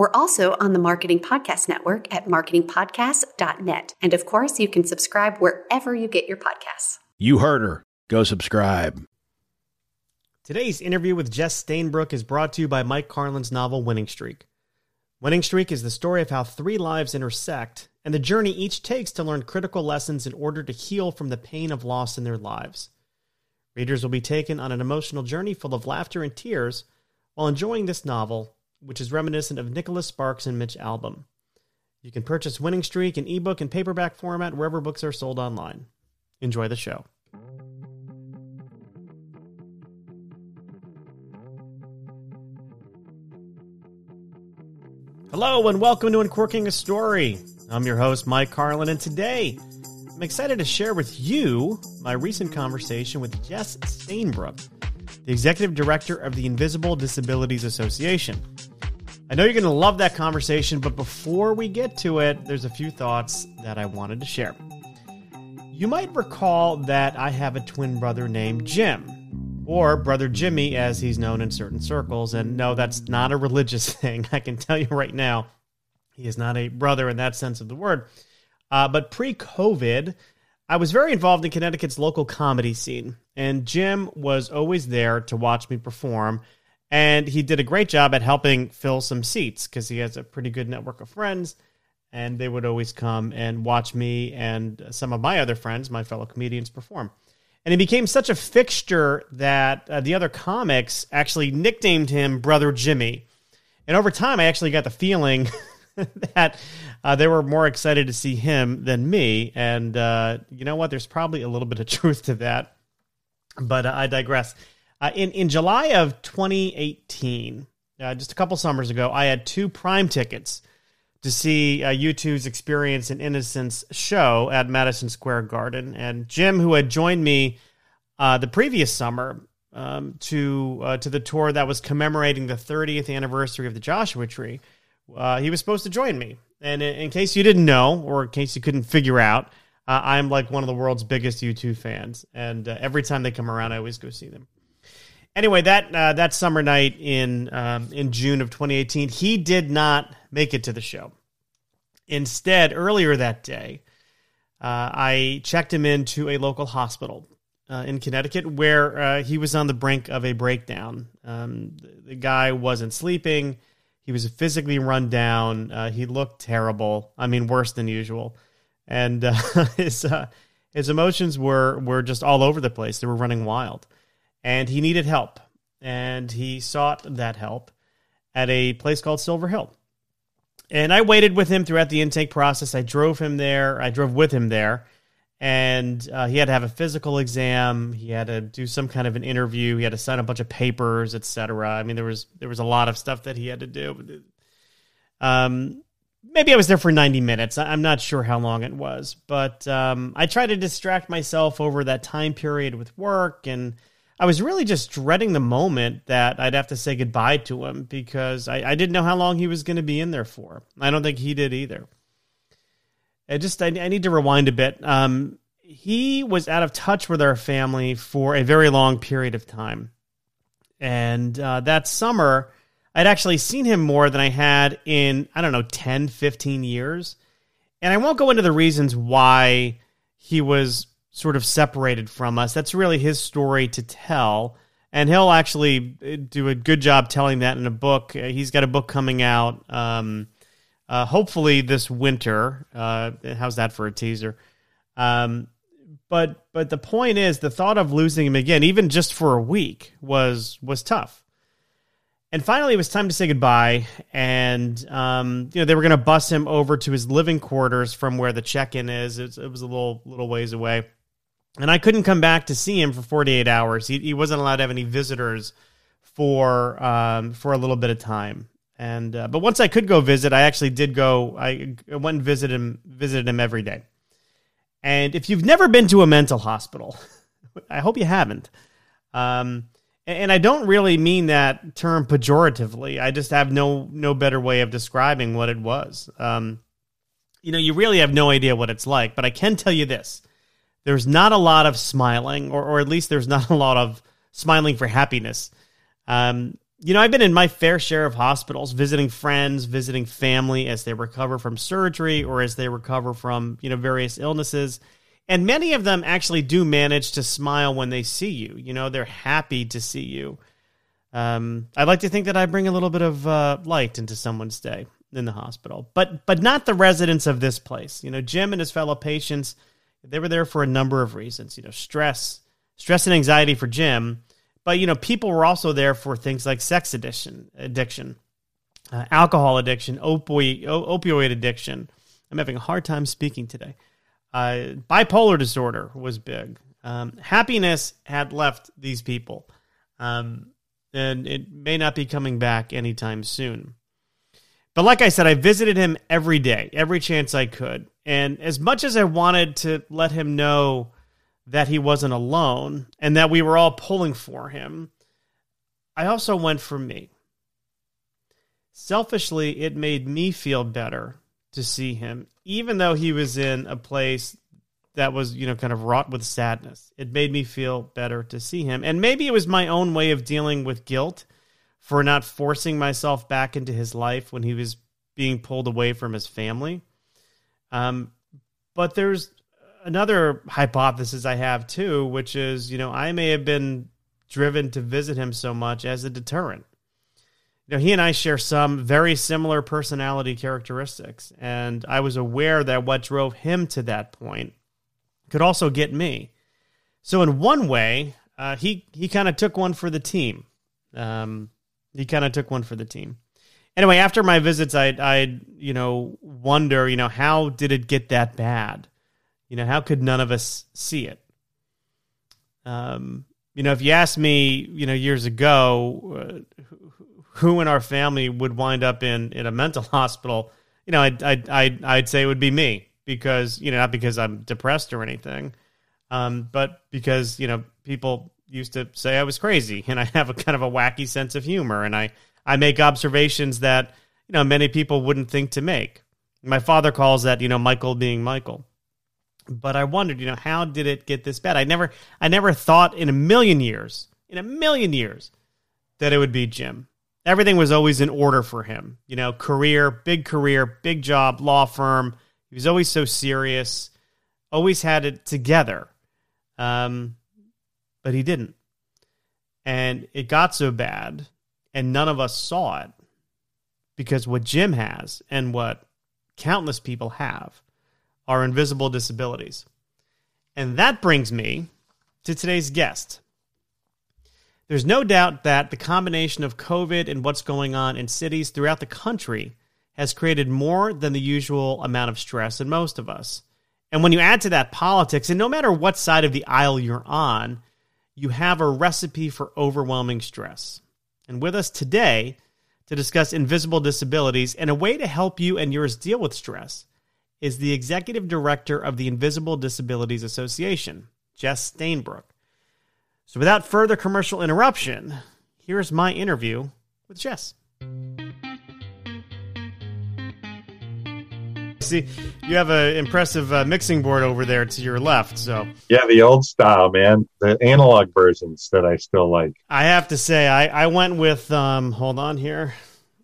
We're also on the Marketing Podcast Network at marketingpodcast.net. And of course, you can subscribe wherever you get your podcasts. You heard her. Go subscribe. Today's interview with Jess Stainbrook is brought to you by Mike Carlin's novel Winning Streak. Winning Streak is the story of how three lives intersect and the journey each takes to learn critical lessons in order to heal from the pain of loss in their lives. Readers will be taken on an emotional journey full of laughter and tears while enjoying this novel, which is reminiscent of Nicholas Sparks and Mitch Albom. You can purchase Winning Streak in ebook and paperback format wherever books are sold online. Enjoy the show. Hello and welcome to Uncorking a Story. I'm your host, Mike Carlin, and today I'm excited to share with you my recent conversation with Jess Stainbrook, the Executive Director of the Invisible Disabilities Association. I know you're going to love that conversation, but before we get to it, there's a few thoughts that I wanted to share. You might recall that I have a twin brother named Jim or Brother Jimmy, as he's known in certain circles. And no, that's not a religious thing. I can tell you right now, he is not a brother in that sense of the word. Uh, but pre COVID, I was very involved in Connecticut's local comedy scene, and Jim was always there to watch me perform. And he did a great job at helping fill some seats because he has a pretty good network of friends. And they would always come and watch me and some of my other friends, my fellow comedians, perform and he became such a fixture that uh, the other comics actually nicknamed him Brother Jimmy. And over time, I actually got the feeling that uh, they were more excited to see him than me. And uh, you know what? There's probably a little bit of truth to that, but uh, I digress. Uh, in in July of 2018, uh, just a couple summers ago, I had two prime tickets to see uh, U2's Experience and Innocence show at Madison Square Garden. And Jim, who had joined me uh, the previous summer um, to uh, to the tour that was commemorating the 30th anniversary of the Joshua Tree, uh, he was supposed to join me. And in, in, case you didn't know, or in case you couldn't figure out, uh, I'm like one of the world's biggest U2 fans, and every time they come around, I always go see them. Anyway, that uh, that summer night in um, in June of 2018, he did not make it to the show. Instead, earlier that day, uh, I checked him into a local hospital uh, in Connecticut where uh, he was on the brink of a breakdown. Um, the, the, guy wasn't sleeping. He was physically run down. Uh, he looked terrible. I mean, worse than usual. And uh, his uh, his emotions were were just all over the place. They were running wild, and he needed help. And he sought that help at a place called Silver Hill. And I waited with him throughout the intake process. I drove him there. I drove with him there. And uh, he had to have a physical exam. He had to do some kind of an interview. He had to sign a bunch of papers, etc. I mean, there was there was a lot of stuff that he had to do. Um, maybe I was there for 90 minutes. I'm not sure how long it was, but um, I tried to distract myself over that time period with work and I was really just dreading the moment that I'd have to say goodbye to him because I, I didn't know how long he was going to be in there for. I don't think he did either. I just I, I need to rewind a bit. Um, he was out of touch with our family for a very long period of time, and uh, that summer I'd actually seen him more than I had in I don't know 10, 15 years. And I won't go into the reasons why he was sort of separated from us. That's really his story to tell. And he'll actually uh, do a good job telling that in a book. Uh, he's got a book coming out, um, uh, hopefully this winter. Uh, how's that for a teaser? Um, but but the point is, the thought of losing him again, even just for a week, was was tough. And finally, it was time to say goodbye. And um, you know they were going to bus him over to his living quarters from where the check-in is. It, it was a little little ways away, and I couldn't come back to see him for 48 hours. He, he wasn't allowed to have any visitors for um, for a little bit of time. And uh, but once I could go visit, I actually did go. I went and visited him visited him every day. And if you've never been to a mental hospital, I hope you haven't. Um, and I don't really mean that term pejoratively. I just have no no better way of describing what it was. Um, you know, you really have no idea what it's like. But I can tell you this: there's not a lot of smiling, or or at least there's not a lot of smiling for happiness. Um, you know, I've been in my fair share of hospitals, visiting friends, visiting family as they recover from surgery or as they recover from, you know, various illnesses. And many of them actually do manage to smile when they see you. You know, they're happy to see you. Um, I'd like to think that I bring a little bit of uh, light into someone's day in the hospital, but but not the residents of this place. You know, Jim and his fellow patients, they were there for a number of reasons. You know, stress, stress and anxiety for Jim but you know, people were also there for things like sex addiction, addiction, uh, alcohol addiction, opioid opioid addiction. I'm having a hard time speaking today. Uh, bipolar disorder was big. Um, happiness had left these people, um, and it may not be coming back anytime soon. But like I said, I visited him every day, every chance I could. And as much as I wanted to let him know that he wasn't alone and that we were all pulling for him, I also went for me. Selfishly, it made me feel better to see him, even though he was in a place that was, you know, kind of wrought with sadness. It made me feel better to see him. And maybe it was my own way of dealing with guilt for not forcing myself back into his life when he was being pulled away from his family. Um, but there's another hypothesis I have too, which is, you know, I may have been driven to visit him so much as a deterrent. Know, he and I share some very similar personality characteristics, and I was aware that what drove him to that point could also get me. So, in one way, uh, he he kind of took one for the team. Um, he kind of took one for the team. Anyway, after my visits, I I you know wonder, you know, how did it get that bad? You know, how could none of us see it? Um, you know, if you asked me, you know, years ago, uh, who in our family would wind up in in a mental hospital, you know, I'd I'd I'd, I'd say it would be me because you know not because I'm depressed or anything, um, but because you know people used to say I was crazy and I have a kind of a wacky sense of humor and I I make observations that you know many people wouldn't think to make. My father calls that you know Michael being Michael but I wondered, you know, how did it get this bad? I never, I never thought in a million years, in a million years, that it would be Jim. Everything was always in order for him. You know, career, big career, big job, law firm. He was always so serious, always had it together. Um, but he didn't. And it got so bad, and none of us saw it because what Jim has and what countless people have are invisible disabilities. And that brings me to today's guest. There's no doubt that the combination of COVID and what's going on in cities throughout the country has created more than the usual amount of stress in most of us. And when you add to that politics, and no matter what side of the aisle you're on, you have a recipe for overwhelming stress. And with us today to discuss invisible disabilities and a way to help you and yours deal with stress is the executive director of the Invisible Disabilities Association, Jess Stainbrook. So, without further commercial interruption, here's my interview with Jess. See, you have an impressive uh, mixing board over there to your left. So, yeah, the old style, man, the analog versions that I still like. I have to say, I, I went with, um, hold on here.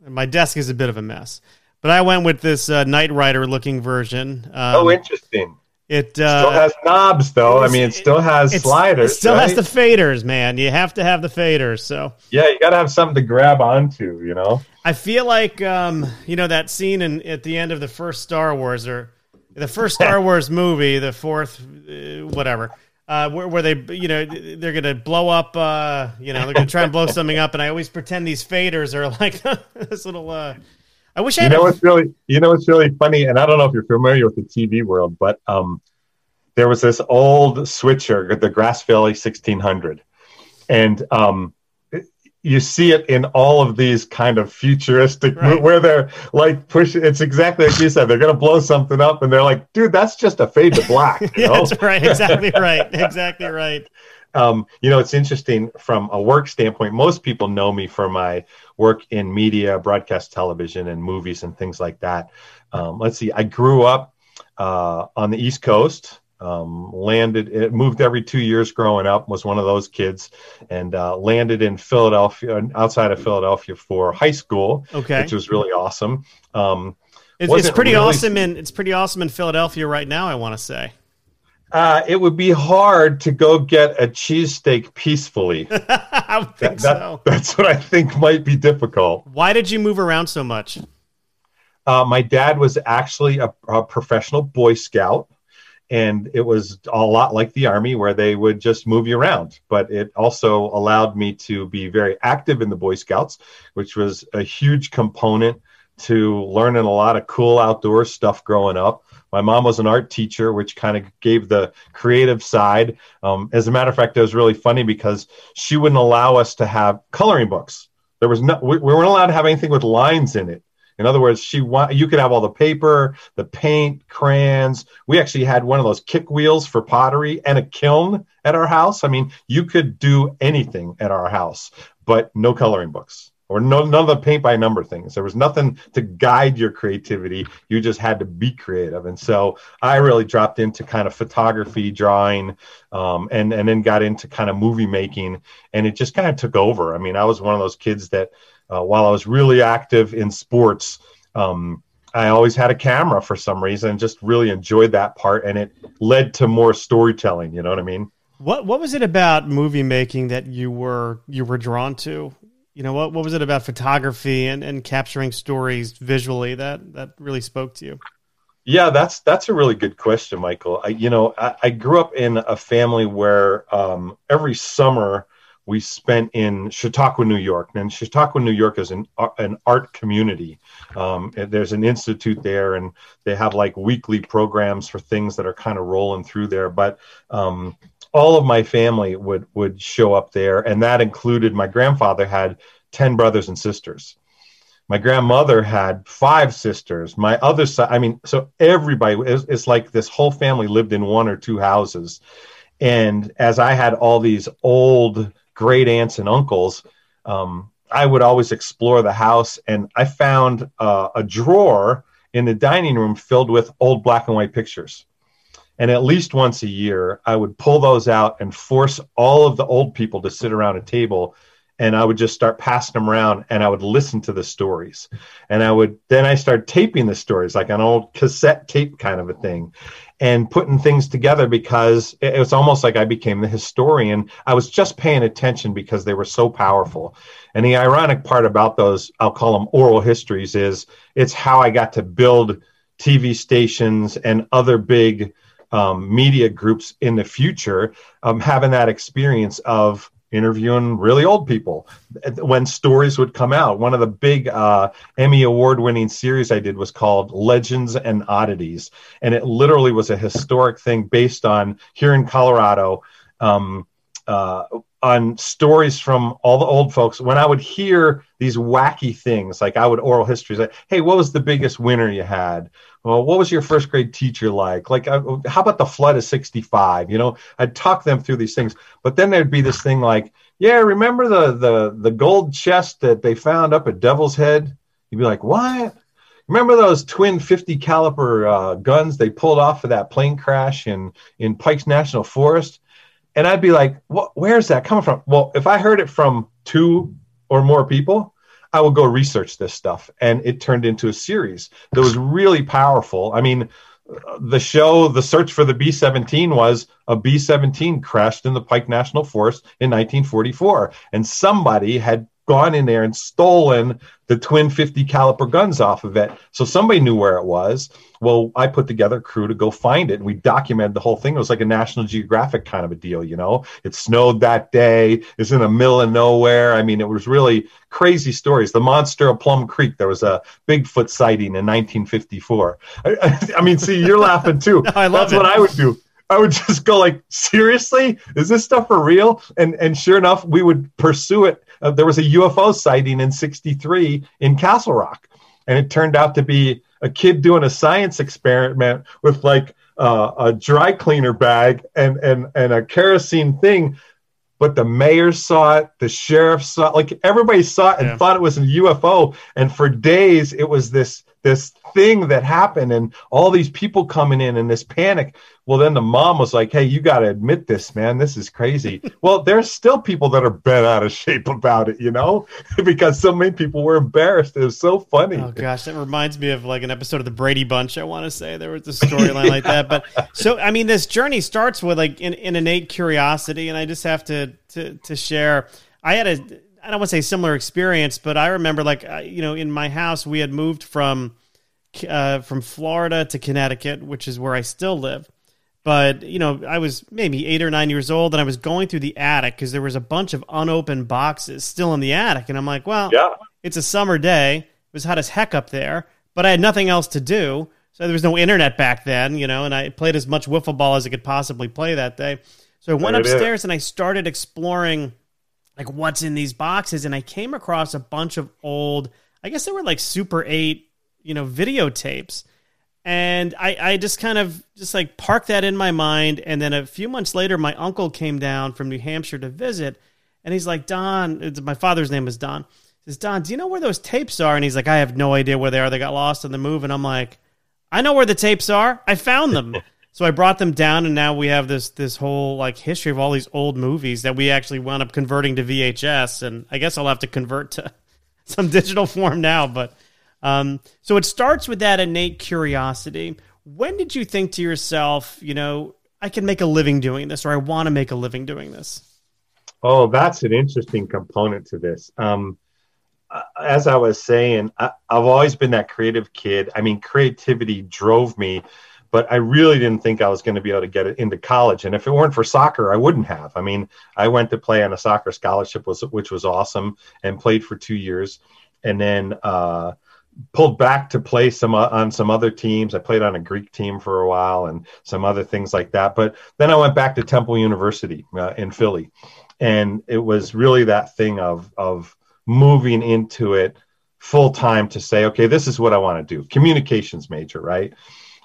My desk is a bit of a mess. But I went with this uh, Knight Rider looking version. Um, oh, interesting. It uh, still has knobs, though. I mean, it still has sliders. It still right? has the faders, man. You have to have the faders. So yeah, you got to have something to grab onto. You know. I feel like um, you know that scene in, at the end of the first Star Wars, or The first Star Wars movie, the fourth, uh, whatever, uh, where, where, they, you know, they're gonna blow up, uh, you know, they're gonna try and blow something up, and I always pretend these faders are like this little. I wish I. You know what's really, you know what's really funny, and I don't know if you're familiar with the TV world, but um, there was this old switcher, the Grass Valley 1600, and um, you see it in all of these kind of futuristic right. where they're like pushing it's exactly like you said they're going to blow something up and they're like dude that's just a fade to black yeah that's right exactly right exactly right. Um, you know it's interesting from a work standpoint most people know me for my work in media broadcast television and movies and things like that. Um, let's see i grew up uh, on the east coast um, landed it moved every two years growing up was one of those kids and uh, landed in philadelphia outside of philadelphia for high school okay which was really awesome um, it's, it's pretty really... awesome in it's pretty awesome in philadelphia right now i want to say uh, it would be hard to go get a cheesesteak peacefully. I would think that, so. that's what I think might be difficult. Why did you move around so much? Uh, my dad was actually a, a professional Boy Scout and it was a lot like the army where they would just move you around. But it also allowed me to be very active in the boy scouts which was a huge component to learning a lot of cool outdoor stuff growing up. My mom was an art teacher which kind of gave the creative side. Um, as a matter of fact it was really funny because she wouldn't allow us to have coloring books. There was no we, we weren't allowed to have anything with lines in it in other words, she want you could have all the paper, the paint, crayons. We actually had one of those kick wheels for pottery and a kiln at our house. I mean, you could do anything at our house, but no coloring books or no, none of the paint by number things. There was nothing to guide your creativity. You just had to be creative. And so I really dropped into kind of photography, drawing, um, and and then got into kind of movie making, and it just kind of took over. I mean, I was one of those kids that uh, while I was really active in sports, um, I always had a camera for some reason and just really enjoyed that part. And it led to more storytelling. You know what I mean? What What was it about movie making that you were you were drawn to? You know what What was it about photography and, and capturing stories visually that that really spoke to you? Yeah, that's that's a really good question, Michael. I, you know, I, I grew up in a family where um, every summer we spent in Chautauqua, New York. And Chautauqua, New York is an, an art community. Um, there's an institute there, and they have like weekly programs for things that are kind of rolling through there. But um, all of my family would would show up there, and that included my grandfather had ten brothers and sisters. My grandmother had five sisters. My other side, I mean, so everybody, it's, it's like this whole family lived in one or two houses. And as I had all these old great aunts and uncles, um, I would always explore the house, and I found uh, a drawer in the dining room filled with old black and white pictures. And at least once a year, I would pull those out and force all of the old people to sit around a table. And I would just start passing them around and I would listen to the stories. And I would then I start taping the stories like an old cassette tape kind of a thing and putting things together because it was almost like I became the historian. I was just paying attention because they were so powerful. And the ironic part about those, I'll call them oral histories, is it's how I got to build TV stations and other big um, media groups in the future, um, having that experience of interviewing really old people when stories would come out. One of the big uh, Emmy award winning series I did was called Legends and Oddities. And it literally was a historic thing based on here in Colorado. Um, uh, on stories from all the old folks when i would hear these wacky things like i would oral histories like hey what was the biggest winner you had? Well what was your first grade teacher like? Like uh, how about the flood of 65 you know i'd talk them through these things. But then there'd be this thing like yeah remember the the the gold chest that they found up at devil's head? You'd be like what? Remember those twin 50 caliber uh, guns they pulled off of that plane crash in in pikes national forest and I'd be like, "What? Where's that coming from?" Well, if I heard it from two or more people, I would go research this stuff, and it turned into a series that was really powerful. I mean, uh, the show, the search for the B seventeen was a B seventeen crashed in the Pike National Forest in 1944, and somebody had gone in there and stolen the twin 50 caliber guns off of it. So somebody knew where it was. Well, I put together a crew to go find it and we documented the whole thing. It was like a National Geographic kind of a deal, you know. It snowed that day, it's in the middle of nowhere. I mean, it was really crazy stories. The monster of Plum Creek, there was a Bigfoot sighting in 1954. I, I mean, see, you're laughing too. no, I love That's it. what I would do. I would just go like, seriously, is this stuff for real? And and sure enough, we would pursue it. Uh, there was a UFO sighting in '63 in Castle Rock, and it turned out to be a kid doing a science experiment with like uh, a dry cleaner bag and and and a kerosene thing. But the mayor saw it, the sheriff saw it, like everybody saw it and Yeah. thought it was a UFO. And for days, it was this this thing that happened, and all these people coming in and this panic. Well, then the mom was like, "Hey, you got to admit this, man. This is crazy." well, there's still people that are bent out of shape about it, you know, because so many people were embarrassed. It was so funny. Oh gosh, that reminds me of like an episode of the Brady Bunch. I want to say there was a storyline like that. But so I mean, this journey starts with like an, an innate curiosity, and I just have to to to share. I had a I don't want to say similar experience, but I remember like you know in my house we had moved from uh, from Florida to Connecticut, which is where I still live. But you know, I was maybe eight or nine years old, and I was going through the attic because there was a bunch of unopened boxes still in the attic, and I'm like, well, Yeah. it's a summer day. It was hot as heck up there, but I had nothing else to do. So there was no internet back then, you know, and I played as much wiffle ball as I could possibly play that day. So I went There it is. upstairs and I started exploring like what's in these boxes and I came across a bunch of old I guess they were like Super 8, you know, videotapes. And I, I just kind of just like parked that in my mind. And then a few months later, my uncle came down from New Hampshire to visit. And he's like, Don, my father's name is Don. He says, Don, do you know where those tapes are? And he's like, I have no idea where they are. They got lost in the move. And I'm like, I know where the tapes are. I found them. so I brought them down, and now we have this this whole like history of all these old movies that we actually wound up converting to VHS. And I guess I'll have to convert to some digital form now. But um, so it starts with that innate curiosity. When did you think to yourself, you know, I can make a living doing this, or I want to make a living doing this? Oh, that's an interesting component to this. Um, uh, as I was saying, I, I've always been that creative kid. I mean, creativity drove me, but I really didn't think I was going to be able to get it into college. And if it weren't for soccer, I wouldn't have. I mean, I went to play on a soccer scholarship, which was awesome, and played for two years, and then uh, pulled back to play some uh, on some other teams. I played on a Greek team for a while and some other things like that. But then I went back to Temple University uh, in Philly, and it was really that thing of of moving into it full time to say, okay, this is what I want to do. Communications major, right?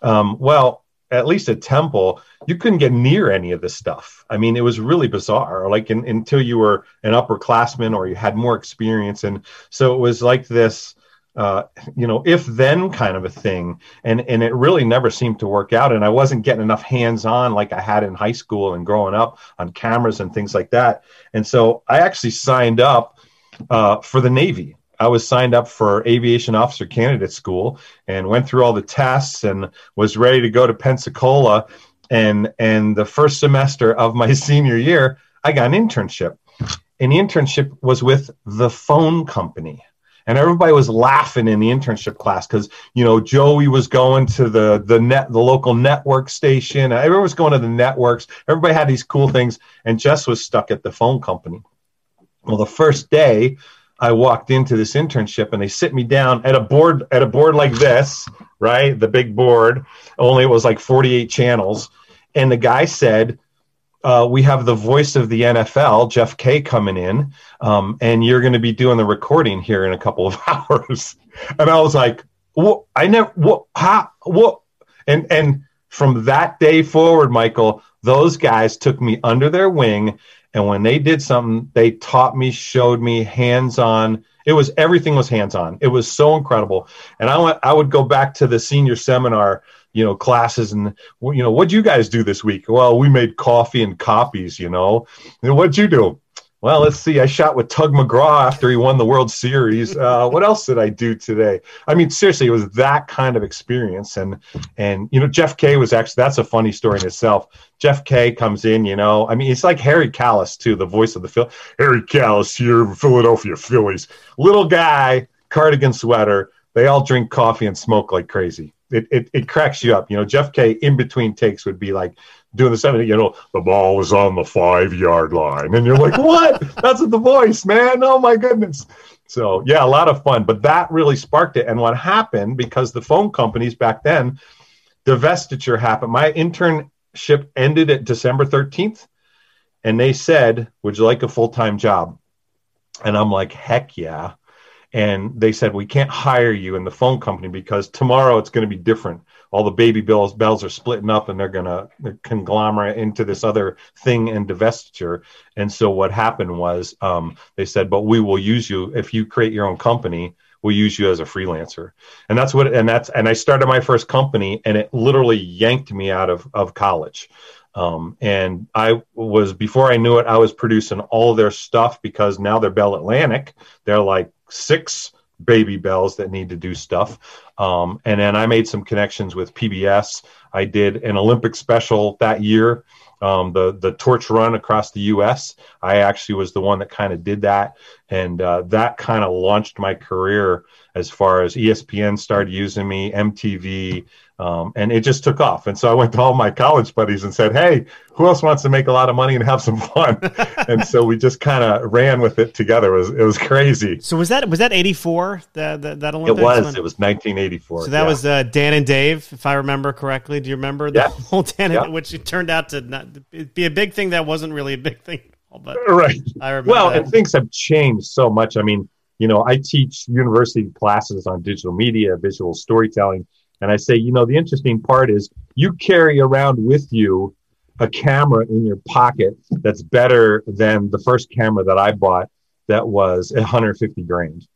Um, well, at least at Temple, you couldn't get near any of this stuff. I mean, it was really bizarre. Like in, until you were an upperclassman or you had more experience, and so it was like this uh, you know, if then kind of a thing. And and it really never seemed to work out. And I wasn't getting enough hands on like I had in high school and growing up on cameras and things like that. And so I actually signed up uh, for the Navy. I was signed up for aviation officer candidate school and went through all the tests and was ready to go to Pensacola. And and the first semester of my senior year, I got an internship. And the internship was with the phone company and everybody was laughing in the internship class because you know Joey was going to the the net the local network station. Everyone was going to the networks. Everybody had these cool things, and Jess was stuck at the phone company. Well, the first day I walked into this internship, and they sit me down at a board at a board like this, right, the big board. Only it was like forty eight channels, and the guy said. Uh, we have the voice of the NFL, Jeff Kaye, coming in, um, and you're going to be doing the recording here in a couple of hours. And I was like, "What? I never. What? How? What?" And and from that day forward, Michael, those guys took me under their wing, and when they did something, they taught me, showed me, hands on. It was everything was hands on. It was so incredible. And I went. I would go back to the senior seminar you know classes and you know what'd you guys do this week well we made coffee and copies you know and what'd you do well, let's see. I shot with Tug McGraw after he won the World Series. Uh, what else did I do today? I mean, seriously, it was that kind of experience. And and you know, Jeff Kaye was actually that's a funny story in itself. Jeff Kaye comes in, you know, I mean, it's like Harry Kalas too, the voice of the Phil. Harry Kalas here, Philadelphia Phillies, little guy, cardigan sweater. They all drink coffee and smoke like crazy. It, it, it cracks you up. You know, Jeff Kaye in between takes would be like, doing the seven, you know, the ball was on the five yard line. And you're like, what? That's the voice, man. Oh my goodness. So yeah, a lot of fun. But that really sparked it. And what happened, because the phone companies back then, divestiture happened. My internship ended at December 13th. And they said, Would you like a full time job? And I'm like, heck yeah. And they said, We can't hire you in the phone company because tomorrow it's going to be different all the baby bells bells are splitting up and they're going to conglomerate into this other thing and divestiture. And so what happened was um, they said, but we will use you if you create your own company. We'll use you as a freelancer, and that's what. And that's and I started my first company, and it literally yanked me out of of college. Um, and I was before I knew it, I was producing all their stuff because now they're Bell Atlantic. They're like six baby bells that need to do stuff. Um, and then I made some connections with PBS. I did an Olympic special that year, um, the the torch run across the U.S. I actually was the one that kind of did that, and uh, that kind of launched my career as far as ESPN started using me, MTV, um, and it just took off. And so I went to all my college buddies and said, "Hey, who else wants to make a lot of money and have some fun?" and so we just kind of ran with it together. It was it was crazy. So was that was that eighty four that that, Olympics? It was. One? It was nineteen eighty four. So that yeah. was uh, Dan and Dave, if I remember correctly. Do you remember the yes. whole Dan? And, which it turned out to not be a big thing that wasn't really a big thing. But right. I remember. Well, that. and things have changed so much. I mean, you know, I teach university classes on digital media, visual storytelling and I say, you know, the interesting part is you carry around with you a camera in your pocket that's better than the first camera that I bought that was 150 grand.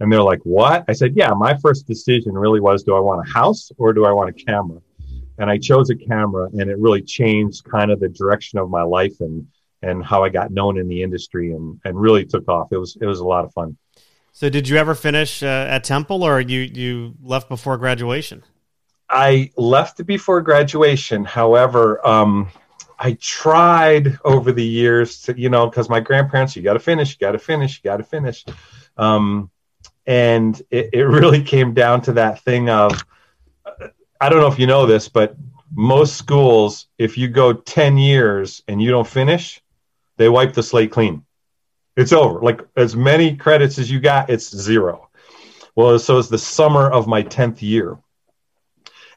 And they're like, what? I said, yeah, my first decision really was do I want a house or do I want a camera? And I chose a camera and it really changed kind of the direction of my life and and how I got known in the industry and and really took off. It was it was a lot of fun. So, did you ever finish uh, at Temple, or you you left before graduation? I left before graduation. However, um, I tried over the years to, you know, because my grandparents, you got to finish, you got to finish, you got to finish. Um, and it, it, really came down to that thing of, I don't know if you know this, but most schools, if you go 10 years and you don't finish, they wipe the slate clean it's over. Like as many credits as you got, it's zero. Well, so it's the summer of my 10th year.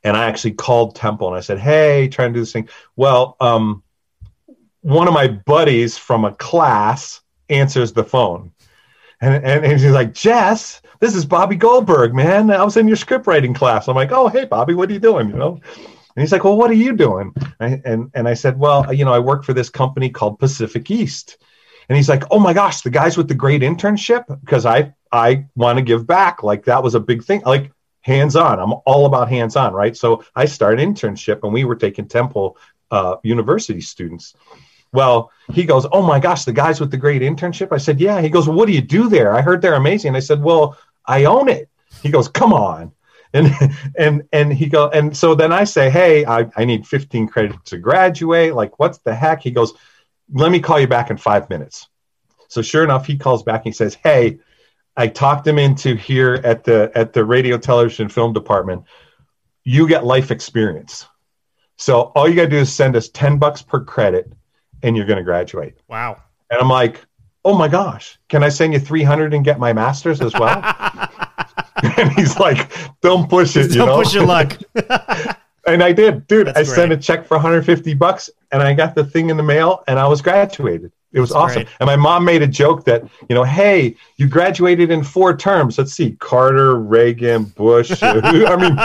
And I actually called Temple and I said, Hey, trying to do this thing. Well, um, one of my buddies from a class answers the phone. And, and, and he's like, Jess, this is Bobby Goldberg, man. I was in your script writing class. I'm like, oh, hey, Bobby, what are you doing? You know? And he's like, well, what are you doing? And and I said, well, you know, I work for this company called Pacific East. And he's like, "Oh my gosh, the guys with the great internship because I I want to give back. Like that was a big thing. Like hands on. I'm all about hands on, right? So I started internship, and we were taking Temple uh, University students. Well, he goes, "Oh my gosh, the guys with the great internship." I said, "Yeah." He goes, well, "What do you do there?" I heard they're amazing. I said, "Well, I own it." He goes, "Come on." And and and he go and so then I say, "Hey, I, I need 15 credits to graduate. Like, what's the heck?" He goes, let me call you back in five minutes. So sure enough, he calls back and he says, Hey, I talked him into here at the at the radio, television, film department. You get life experience. So all you gotta do is send us 10 bucks per credit and you're gonna graduate. Wow. And I'm like, oh my gosh, can I send you 300 and get my master's as well? and he's like, don't push it. Don't know? push your luck. and I did, dude. That's I great. sent a check for 150 bucks, and I got the thing in the mail, and I was graduated. It was That's awesome. Great. And my mom made a joke that, you know, hey, you graduated in four terms. Let's see, Carter, Reagan, Bush. I mean,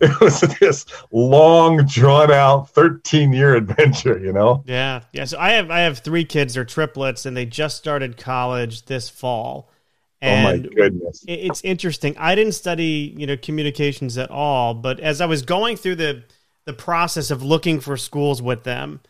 it was this long, drawn out, 13 year adventure, you know? Yeah. Yeah. So I have I have three kids, they're triplets, and they just started college this fall. And oh my goodness. It's interesting. I didn't study, you know, communications at all, but as I was going through the the process of looking for schools with them,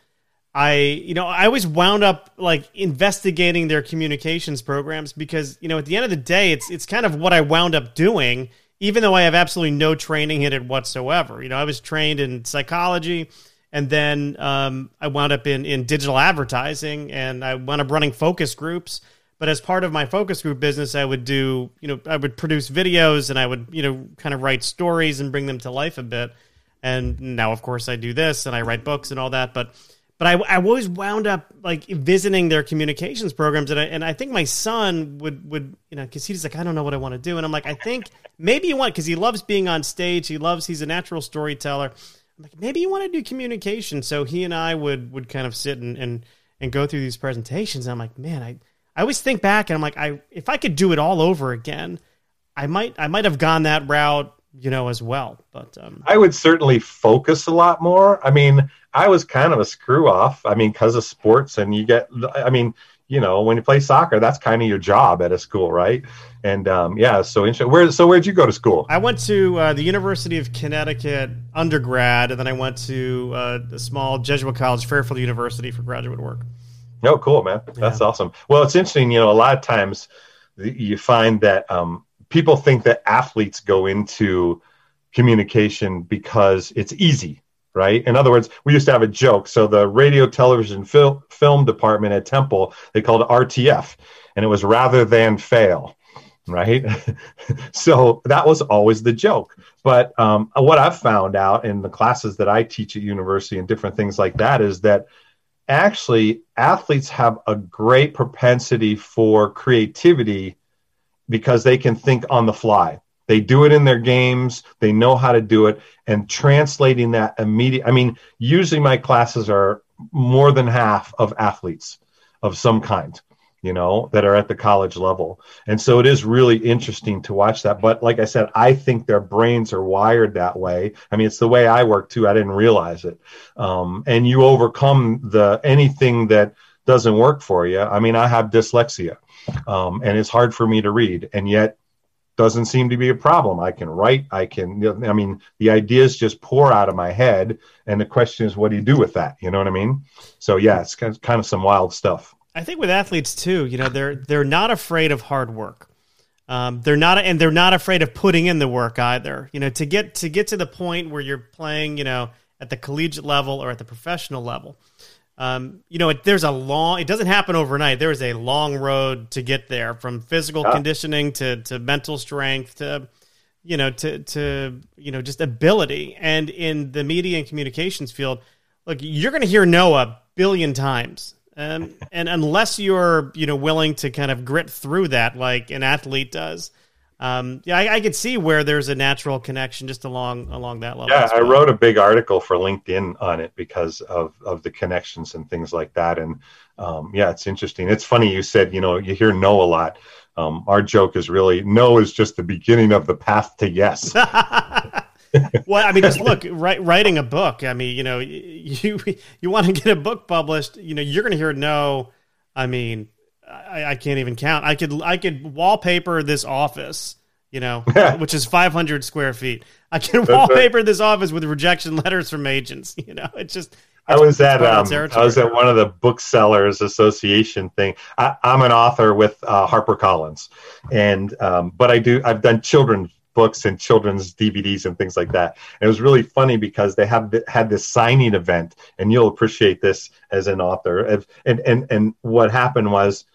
I, you know, I always wound up like investigating their communications programs because, you know, at the end of the day, it's it's kind of what I wound up doing, even though I have absolutely no training in it whatsoever. You know, I was trained in psychology, and then um, I wound up in in digital advertising, and I wound up running focus groups. But as part of my focus group business, I would do, you know, I would produce videos and I would, you know, kind of write stories and bring them to life a bit. And now, of course, I do this and I write books and all that. But but I, I always wound up like visiting their communications programs. And I, and I think my son would would you know because he's like I don't know what I want to do. And I'm like I think maybe you want because he loves being on stage. He loves he's a natural storyteller. I'm like maybe you want to do communication. So he and I would would kind of sit and and, and go through these presentations. And I'm like man I I always think back and I'm like I if I could do it all over again I might I might have gone that route you know as well but um, I would certainly focus a lot more I mean I was kind of a screw off. I mean, because of sports, and you get, I mean, you know, when you play soccer, that's kind of your job at a school, right? And um, yeah, so interesting. Where, so where'd you go to school? I went to uh, the University of Connecticut undergrad, and then I went to uh, a small Jesuit college, Fairfield University, for graduate work. Oh, cool, man. That's yeah. awesome. Well, it's interesting. You know, a lot of times you find that um, people think that athletes go into communication because it's easy right? In other words, we used to have a joke. So the radio, television, fil- film department at Temple, they called it RTF, and it was rather than fail, right? so that was always the joke. But um, what I've found out in the classes that I teach at university and different things like that is that actually athletes have a great propensity for creativity because they can think on the fly they do it in their games. They know how to do it and translating that immediate. I mean, usually my classes are more than half of athletes of some kind, you know, that are at the college level. And so it is really interesting to watch that. But like I said, I think their brains are wired that way. I mean, it's the way I work too. I didn't realize it. Um, and you overcome the anything that doesn't work for you. I mean, I have dyslexia. Um, and it's hard for me to read. And yet doesn't seem to be a problem. I can write. I can. I mean, the ideas just pour out of my head, and the question is, what do you do with that? You know what I mean? So yeah, it's kind of some wild stuff. I think with athletes too, you know, they're they're not afraid of hard work. Um, they're not, and they're not afraid of putting in the work either. You know, to get to get to the point where you're playing, you know, at the collegiate level or at the professional level um, you know, it, there's a long. It doesn't happen overnight. There is a long road to get there, from physical yeah. conditioning to to mental strength to, you know, to to you know just ability. And in the media and communications field, look, you're going to hear no a billion times, um, and unless you're you know willing to kind of grit through that like an athlete does, um, yeah, I, I, could see where there's a natural connection just along along that level. Yeah, well. I wrote a big article for LinkedIn on it because of of the connections and things like that. And um, yeah, it's interesting. It's funny you said you know you hear no a lot. Um, our joke is really no is just the beginning of the path to yes. well, I mean, just look, write, writing a book. I mean, you know, you you want to get a book published, you know, you're going to hear no. I mean, I, I, can't even count. I could I could wallpaper this office, you know, which is 500 square feet. I can wallpaper this office with rejection letters from agents. You know, it's just. I was at um, I was at one of the booksellers association thing. I, am an author with uh, HarperCollins, and um, but I do I've done children's books and children's DVDs and things like that. And it was really funny because they have had this signing event, and you'll appreciate this as an author. And and and what happened was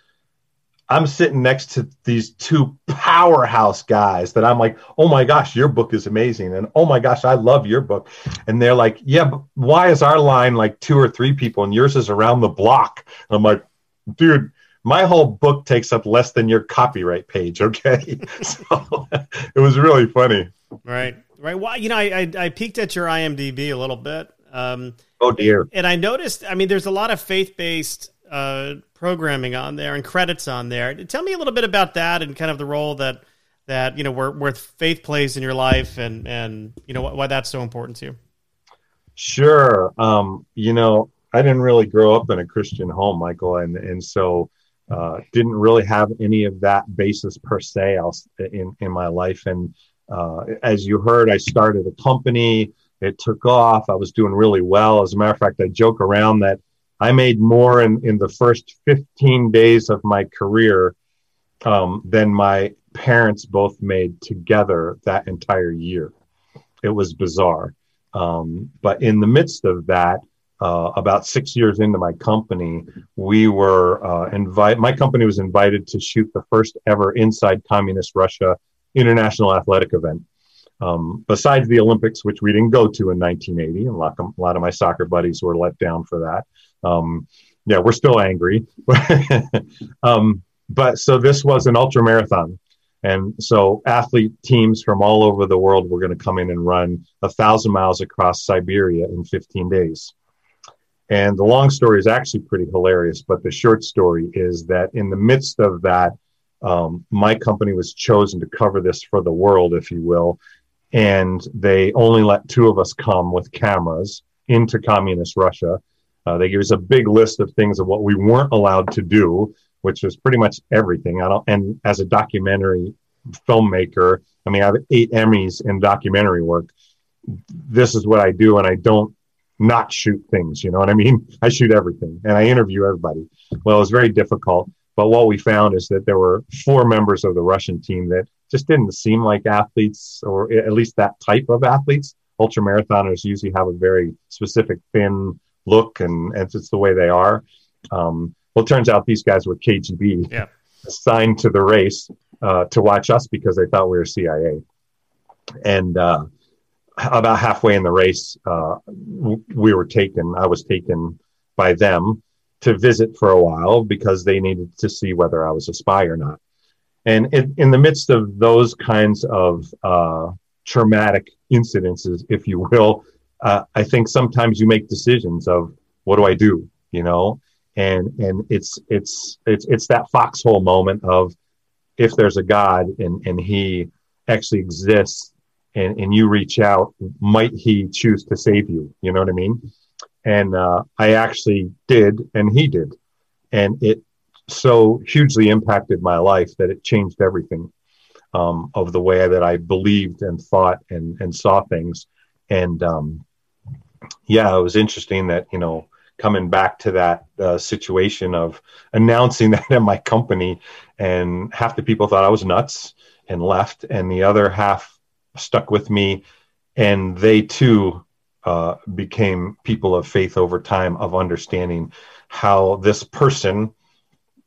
I'm sitting next to these two powerhouse guys that I'm like, oh my gosh, your book is amazing. And oh my gosh, I love your book. And they're like, yeah, but why is our line like two or three people and yours is around the block? And I'm like, dude, my whole book takes up less than your copyright page. Okay. so it was really funny. Right. Right. Well, you know, I, I, I peeked at your IMDb a little bit. Um, oh dear. And I noticed, I mean, there's a lot of faith based uh, programming on there and credits on there. Tell me a little bit about that and kind of the role that that you know where, where faith plays in your life and and you know why that's so important to you. Sure. Um, you know, I didn't really grow up in a Christian home, Michael, and and so uh, didn't really have any of that basis per se in in my life. And uh, as you heard, I started a company. It took off. I was doing really well. As a matter of fact, I joke around that I made more in, in the first 15 days of my career um, than my parents both made together that entire year. It was bizarre. Um, but in the midst of that, uh, about six years into my company, we were uh, invited. My company was invited to shoot the first ever inside communist Russia international athletic event. Um, besides the Olympics, which we didn't go to in 1980, and a lot, of, my soccer buddies were let down for that. Um, yeah, we're still angry. um, but so this was an ultra marathon. And so athlete teams from all over the world were going to come in and run a thousand miles across Siberia in 15 days. And the long story is actually pretty hilarious, but the short story is that in the midst of that, um, my company was chosen to cover this for the world, if you will. And they only let two of us come with cameras into communist Russia. Uh, they gave us a big list of things of what we weren't allowed to do, which was pretty much everything. I don't, and as a documentary filmmaker, I mean, I have eight Emmys in documentary work. This is what I do, and I don't not shoot things. You know what I mean? I shoot everything, and I interview everybody. Well, it was very difficult. But what we found is that there were four members of the Russian team that just didn't seem like athletes, or at least that type of athletes. Ultra marathoners usually have a very specific thin look, and, and it's the way they are. Um, well, it turns out these guys were KGB yeah. assigned to the race uh, to watch us because they thought we were CIA. And uh, about halfway in the race, uh, we were taken. I was taken by them to visit for a while because they needed to see whether I was a spy or not. And in, in the midst of those kinds of uh, traumatic incidences, if you will, uh, I think sometimes you make decisions of what do I do, you know, and and it's it's it's it's that foxhole moment of if there's a God and and He actually exists, and and you reach out, might He choose to save you? You know what I mean? and uh, I actually did, and he did, and it so hugely impacted my life that it changed everything um, of the way that I believed and thought and and saw things, and um, yeah, it was interesting that you know coming back to that uh, situation of announcing that at my company, and half the people thought I was nuts and left, and the other half stuck with me, and they too uh, became people of faith over time of understanding how this person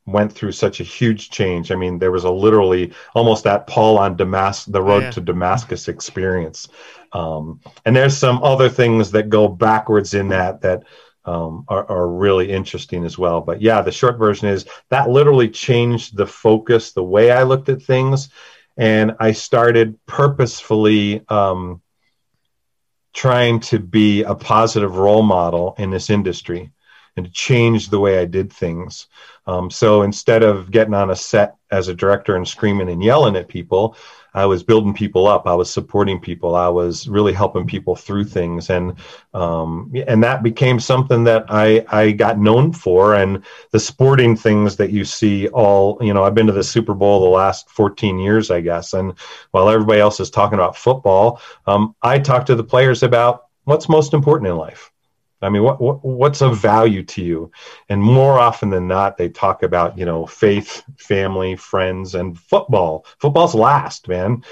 went through such a huge change. I mean, there was a literally almost that Paul on Damascus, the road yeah. to Damascus experience. Um, and there's some other things that go backwards in that that um, are, are, really interesting as well. But yeah, the short version is that literally changed the focus, the way I looked at things, and I started purposefully. Um, trying to be a positive role model in this industry and to change the way I did things. Um, so instead of getting on a set as a director and screaming and yelling at people, I was building people up. I was supporting people. I was really helping people through things, and um, and that became something that I I got known for. And the sporting things that you see all, you know, I've been to the Super Bowl the last 14 years, I guess. And while everybody else is talking about football, um, I talk to the players about what's most important in life I mean, what, what, what's of value to you? And more often than not, they talk about you know faith, family, friends, and football. Football's last, man.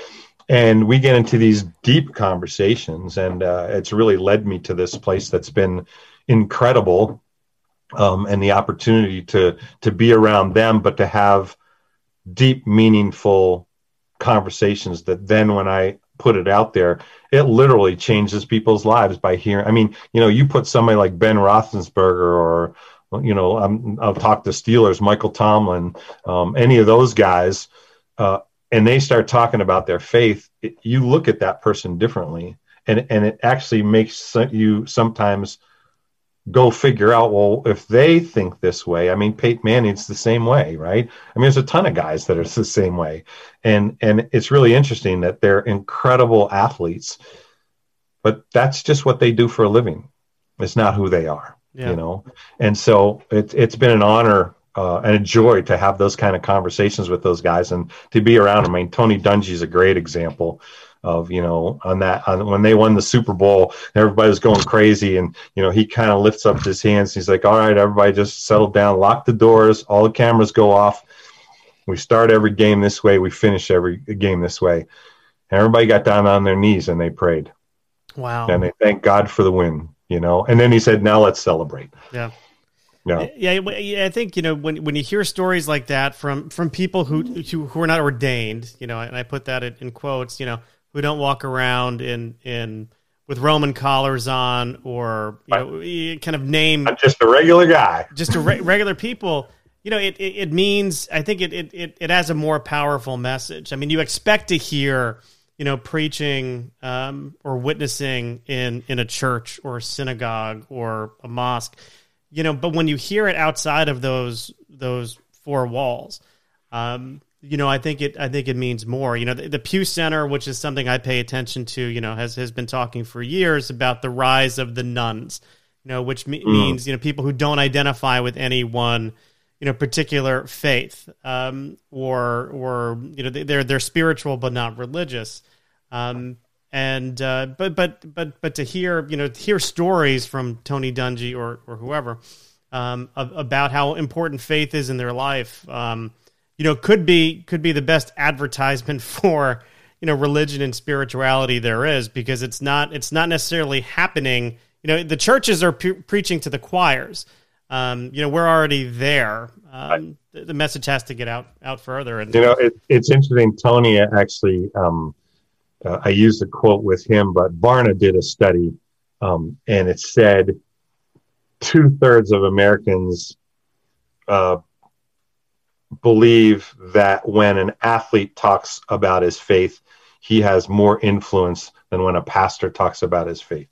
And we get into these deep conversations, and uh, it's really led me to this place that's been incredible, um, and the opportunity to to be around them, but to have deep, meaningful conversations that then when I put it out there, it literally changes people's lives by hearing. I mean, you know, you put somebody like Ben Roethlisberger or, you know, I'm, I'll talk to Steelers, Michael Tomlin, um, any of those guys, uh, and they start talking about their faith. It, you look at that person differently, and and it actually makes you sometimes go figure out well if they think this way i mean peyton manning's the same way right i mean there's a ton of guys that are the same way and and it's really interesting that they're incredible athletes but that's just what they do for a living it's not who they are yeah. you know and so it, it's been an honor uh, and a joy to have those kind of conversations with those guys and to be around them. I mean, Tony Dungy is a great example. Of you know on that on when they won the Super Bowl, everybody was going crazy, and you know he kind of lifts up his hands. He's like, "All right, everybody, just settle down, lock the doors, all the cameras go off. We start every game this way, we finish every game this way." And everybody got down on their knees and they prayed. Wow! And they thanked God for the win. You know, and then he said, "Now let's celebrate." Yeah. Yeah. yeah, I think you know when when you hear stories like that from from people who who, who are not ordained, you know, and I put that in quotes, you know, who don't walk around in in with Roman collars on or you know kind of name I'm just a regular guy, just a re- regular people. You know, it, it, it means I think it, it it has a more powerful message. I mean, you expect to hear you know preaching um, or witnessing in in a church or a synagogue or a mosque, you know, but when you hear it outside of those those four walls, um, you know, I think it. I think it means more. You know, the, the, Pew Center, which is something I pay attention to, you know, has has been talking for years about the rise of the nones. You know, which me- mm. means you know people who don't identify with any one, you know, particular faith, um, or or you know they're they're spiritual but not religious. Um, and uh, but but but but to hear you know hear stories from Tony Dungy or or whoever um, about how important faith is in their life. Um, you know, could be could be the best advertisement for you know religion and spirituality there is because it's not it's not necessarily happening. You know, the churches are pre- preaching to the choirs. Um, you know, we're already there. Um, the, the, message has to get out out further. And you know, it, it's interesting. Tony actually, um, uh, I used a quote with him, but Barna did a study, um, and it said two thirds of Americans uh, believe that when an athlete talks about his faith, he has more influence than when a pastor talks about his faith.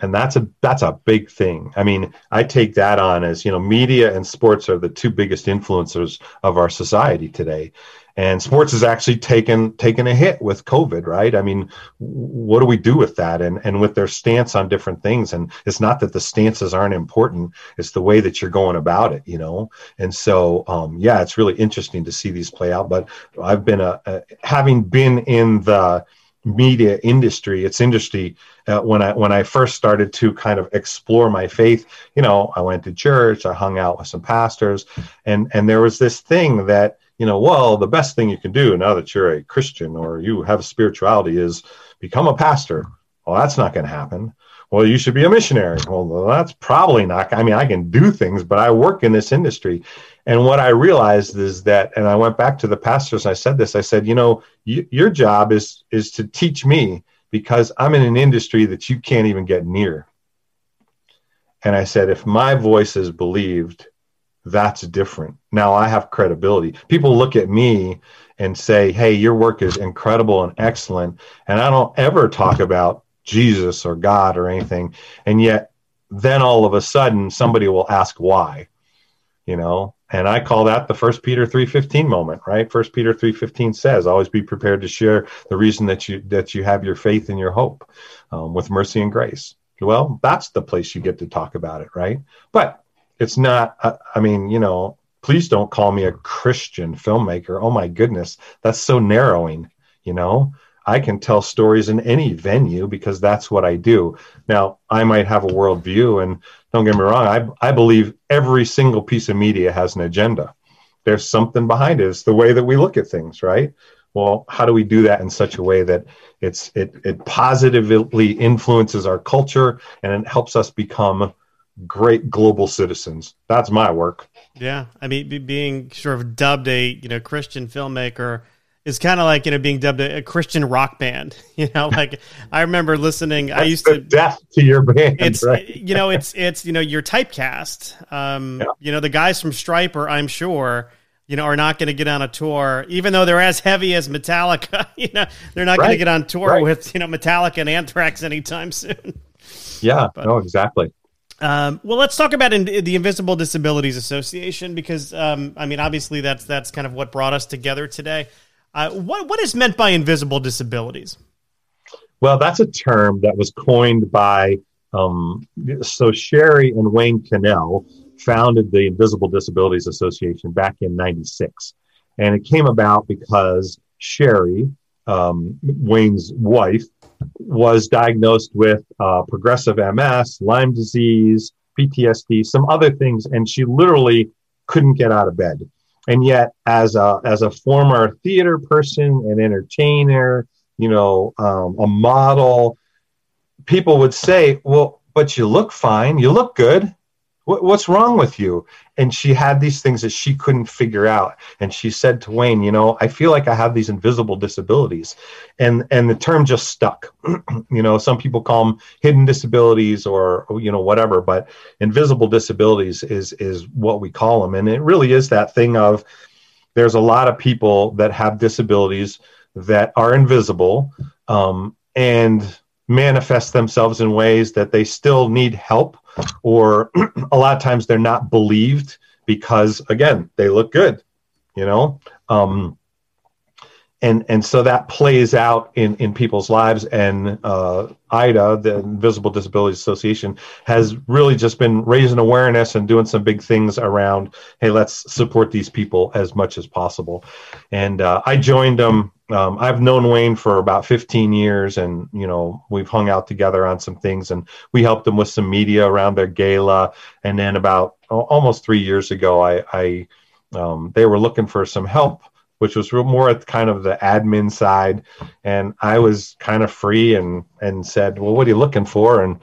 And that's a that's a big thing. I mean, I take that on as, you know, media and sports are the two biggest influencers of our society today and sports has actually taken taken a hit with covid right? I mean what do we do with that? And and with their stance on different things. And it's not that the stances aren't important. It's the way that you're going about it you know? And so um, yeah it's really interesting to see these play out. But i've been a, a having been in the media industry it's industry uh, when i when i first started to kind of explore my faith you know i went to church i hung out with some pastors. And and there was this thing that you know, well, the best thing you can do now that you're a Christian or you have spirituality is become a pastor. Well, that's not going to happen. Well, you should be a missionary. Well, that's probably not. I mean, I can do things, but I work in this industry. And what I realized is that, and I went back to the pastors. and I said this. I said, you know, your job is is to teach me because I'm in an industry that you can't even get near. And I said, if my voice is believed, that's different. Now I have credibility. People look at me and say, Hey, your work is incredible and excellent. And I don't ever talk about Jesus or God or anything. And yet, then all of a sudden, somebody will ask why, you know? And I call that the First Peter three fifteen moment, right? First Peter three fifteen says, "Always be prepared to share the reason that you that you have your faith and your hope um, with mercy and grace." Well, that's the place you get to talk about it, right? But it's not I, I mean you know please don't call me a christian filmmaker. Oh my goodness that's so narrowing you know? I can tell stories in any venue because that's what i do. Now i might have a worldview and don't get me wrong i, I believe every single piece of media has an agenda. There's something behind it. It's the way that we look at things right? Well how do we do that in such a way that it's it, it positively influences our culture and it helps us become great global citizens. That's my work. Yeah, I mean, being sort of dubbed a you know Christian filmmaker is kind of like you know being dubbed a, a, Christian rock band. You know, like I remember listening. That's I used to death to your band. It's right? you know it's it's you know you're typecast. Um, yeah. You know the guys from Stryper, I'm sure. You know, are not going to get on a tour, even though they're as heavy as Metallica. You know, they're not right. going to get on tour right. with you know Metallica and Anthrax anytime soon. Yeah, but, no, exactly. Um, well, let's talk about in, the Invisible Disabilities Association because um, I mean, obviously, that's that's kind of what brought us together today. Uh, what what is meant by invisible disabilities? Well, that's a term that was coined by um, so Sherry and Wayne Connell founded the Invisible Disabilities Association back in '96, and it came about because Sherry um, Wayne's wife, was diagnosed with uh, progressive MS, Lyme disease, PTSD, some other things, and she literally couldn't get out of bed. And yet, as a as a former theater person, an entertainer, you know, um, a model, people would say, "Well, but you look fine. You look good what, what's wrong with you? And she had these things that she couldn't figure out. And she said to Wayne, you know, I feel like I have these invisible disabilities. And, and the term just stuck. you know, some people call them hidden disabilities or, you know, whatever, but invisible disabilities is, is what we call them. And it really is that thing of there's a lot of people that have disabilities that are invisible. Um, and manifest themselves in ways that they still need help or a lot of times they're not believed because again they look good you know? Um, and and so that plays out in in people's lives. And uh, ida the invisible disabilities association has really just been raising awareness and doing some big things around hey let's support these people as much as possible. And uh, i joined them um, I've known Wayne for about 15 years, and you know we've hung out together on some things, and we helped them with some media around their gala. And then about oh, almost three years ago, I, I um, they were looking for some help, which was more at kind of the admin side, and I was kind of free and and said, well, what are you looking for? And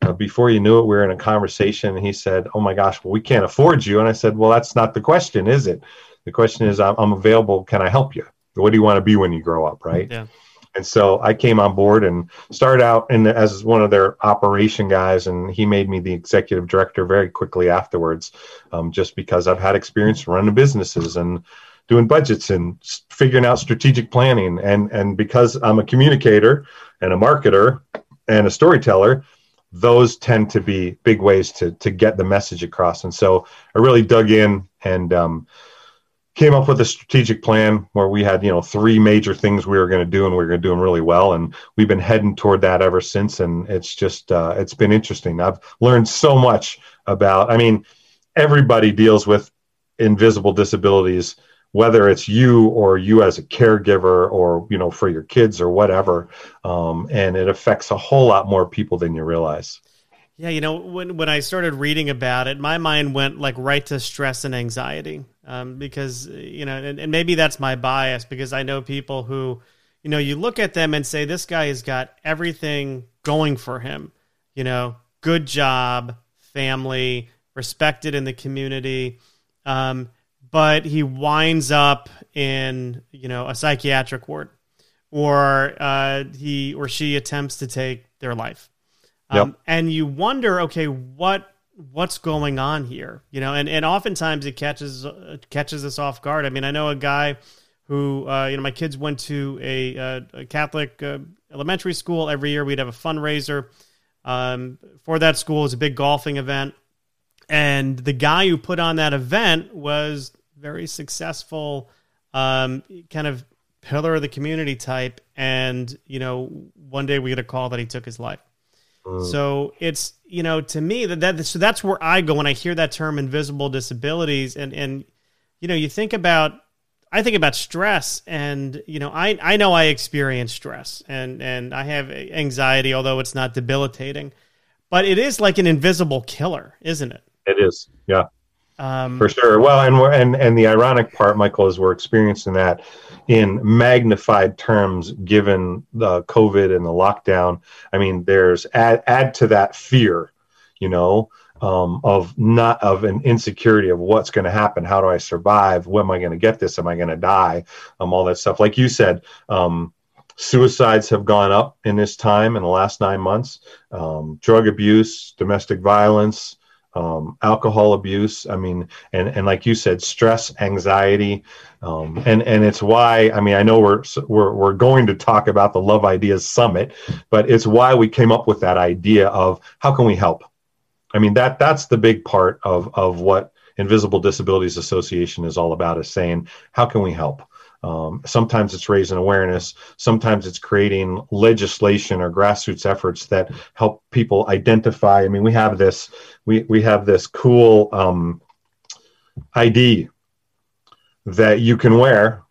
uh, before you knew it, we were in a conversation, and he said, oh my gosh, well, we can't afford you, and I said, well, that's not the question, is it? The question is, I'm, I'm available. Can I help you? what do you want to be when you grow up, right? Yeah. And so I came on board and started out in the, as one of their operation guys, and he made me the executive director very quickly afterwards, um, just because I've had experience running businesses and doing budgets and figuring out strategic planning, and and because I'm a communicator and a marketer and a storyteller, those tend to be big ways to to get the message across. And so I really dug in and. Um, came up with a strategic plan where we had you know three major things we were going to do and we were going to do them really well and we've been heading toward that ever since and it's just uh, it's been interesting i've learned so much about i mean everybody deals with invisible disabilities whether it's you or you as a caregiver or you know for your kids or whatever um, and it affects a whole lot more people than you realize. Yeah, you know, when when I started reading about it, my mind went like right to stress and anxiety, um, because you know, and, and maybe that's my bias because I know people who, you know, you look at them and say this guy has got everything going for him, you know, good job, family, respected in the community, um, but he winds up in you know a psychiatric ward, or uh, he or she attempts to take their life um, yep. and you wonder, okay, what what's going on here? You know, and, and oftentimes it catches uh, catches us off guard. I mean, I know a guy who, uh, you know, my kids went to a, uh, a Catholic uh, elementary school. Every year we'd have a fundraiser um, for that school. It was a big golfing event, and the guy who put on that event was very successful, um, kind of pillar of the community type. And you know, one day we get a call that he took his life. Mm. So it's you know to me that, that so that's where I go when I hear that term invisible disabilities and and you know you think about I think about stress and you know I I know I experience stress and and I have anxiety although it's not debilitating but it is like an invisible killer isn't it It is yeah um, for sure well and we're, and and the ironic part Michael is we're experiencing that in magnified terms given the COVID and the lockdown. I mean, there's add add to that fear, you know, um, of not of an insecurity of what's going to happen. How do I survive? When am I going to get this? Am I going to die? Um, all that stuff. Like you said, um, suicides have gone up in this time in the last nine months. Um, drug abuse, domestic violence um, alcohol abuse. I mean, and and like you said, stress, anxiety, um, and and it's why I mean I know we're we're we're going to talk about the Love Ideas Summit, but it's why we came up with that idea of how can we help. I mean that that's the big part of of what Invisible Disabilities Association is all about is saying how can we help. Um, sometimes it's raising awareness. Sometimes it's creating legislation or grassroots efforts that help people identify. I mean, we have this we we have this cool um, ID that you can wear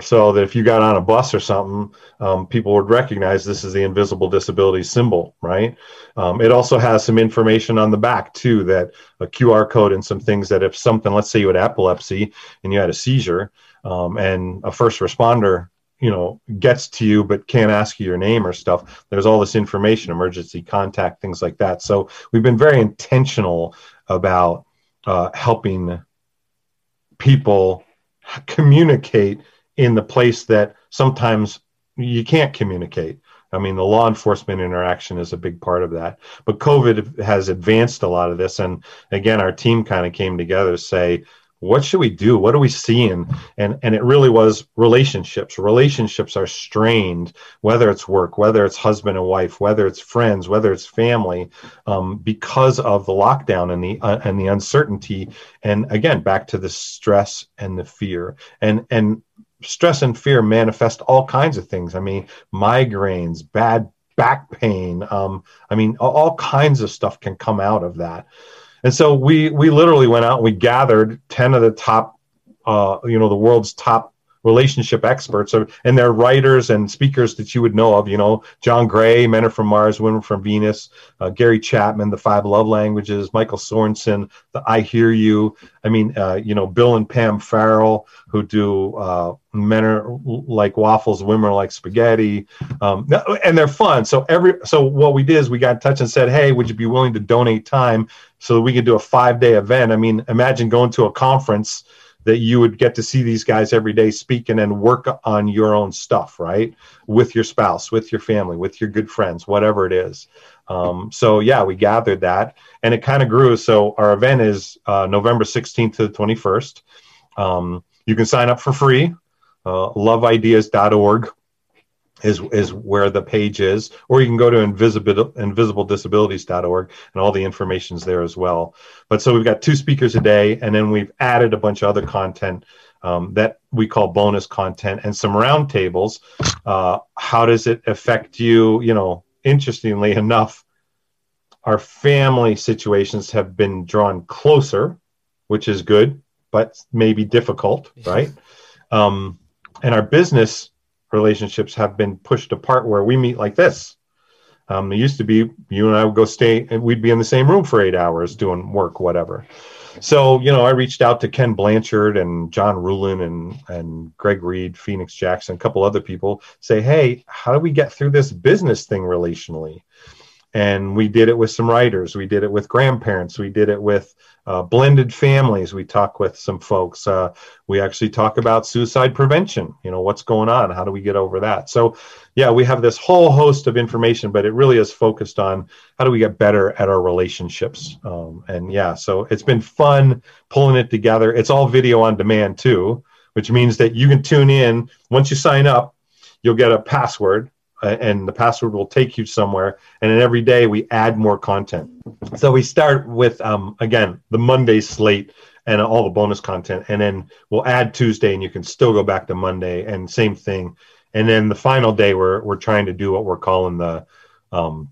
so that if you got on a bus or something, um, people would recognize this is the invisible disability symbol, right? Um, it also has some information on the back too, that a QR code and some things that if something, let's say you had epilepsy and you had a seizure, um, and a first responder, you know, gets to you but can't ask you your name or stuff. There's all this information, emergency contact, things like that. So we've been very intentional about uh, helping people communicate in the place that sometimes you can't communicate. I mean, the law enforcement interaction is a big part of that. But COVID has advanced a lot of this. And again, our team kind of came together to say, what should we do what are we seeing and and it really was relationships relationships are strained whether it's work whether it's husband and wife whether it's friends whether it's family um, because of the lockdown and the uh, and the uncertainty and again back to the stress and the fear and and stress and fear manifest all kinds of things. I mean, migraines, bad back pain. Um, I mean, all kinds of stuff can come out of that. And so we we literally went out. and We gathered ten of the top, uh, you know, the world's top relationship experts and they're writers and speakers that you would know of you know john gray men are from mars women from venus uh, gary chapman the five love languages michael sorensen the i hear you i mean uh, you know bill and pam farrell who do uh, men are like waffles women are like spaghetti um, and they're fun so every so what we did is we got in touch and said hey would you be willing to donate time so that we could do a five day event i mean imagine going to a conference that you would get to see these guys every day speaking and then work on your own stuff, right? With your spouse, with your family, with your good friends, whatever it is. Um, so yeah, we gathered that and it kind of grew. So our event is uh, November 16th to the 21st. Um, you can sign up for free, uh, loveideas.org is is where the page is, or you can go to invisible invisibledisabilities.org and all the information's there as well. But so we've got two speakers a day, and then we've added a bunch of other content um, that we call bonus content and some roundtables. Uh, how does it affect you? You know, interestingly enough, our family situations have been drawn closer, which is good, but maybe difficult, right? Um, and our business relationships have been pushed apart where we meet like this. Um, it used to be you and I would go stay and we'd be in the same room for eight hours doing work, whatever. So, you know, I reached out to Ken Blanchard and John Ruhlin and, and Greg Reed, Phoenix Jackson, a couple other people say, Hey, how do we get through this business thing relationally? And we did it with some writers. We did it with grandparents. We did it with uh, blended families. We talk with some folks. Uh, we actually talk about suicide prevention. You know, what's going on? How do we get over that? So, yeah, we have this whole host of information, but it really is focused on how do we get better at our relationships. Um, and yeah, so it's been fun pulling it together. It's all video on demand too, which means that you can tune in. Once you sign up, you'll get a password and the password will take you somewhere. And then every day we add more content. So we start with, um, again, the Monday slate and all the bonus content. And then we'll add Tuesday and you can still go back to Monday and same thing. And then the final day, we're, we're trying to do what we're calling the um,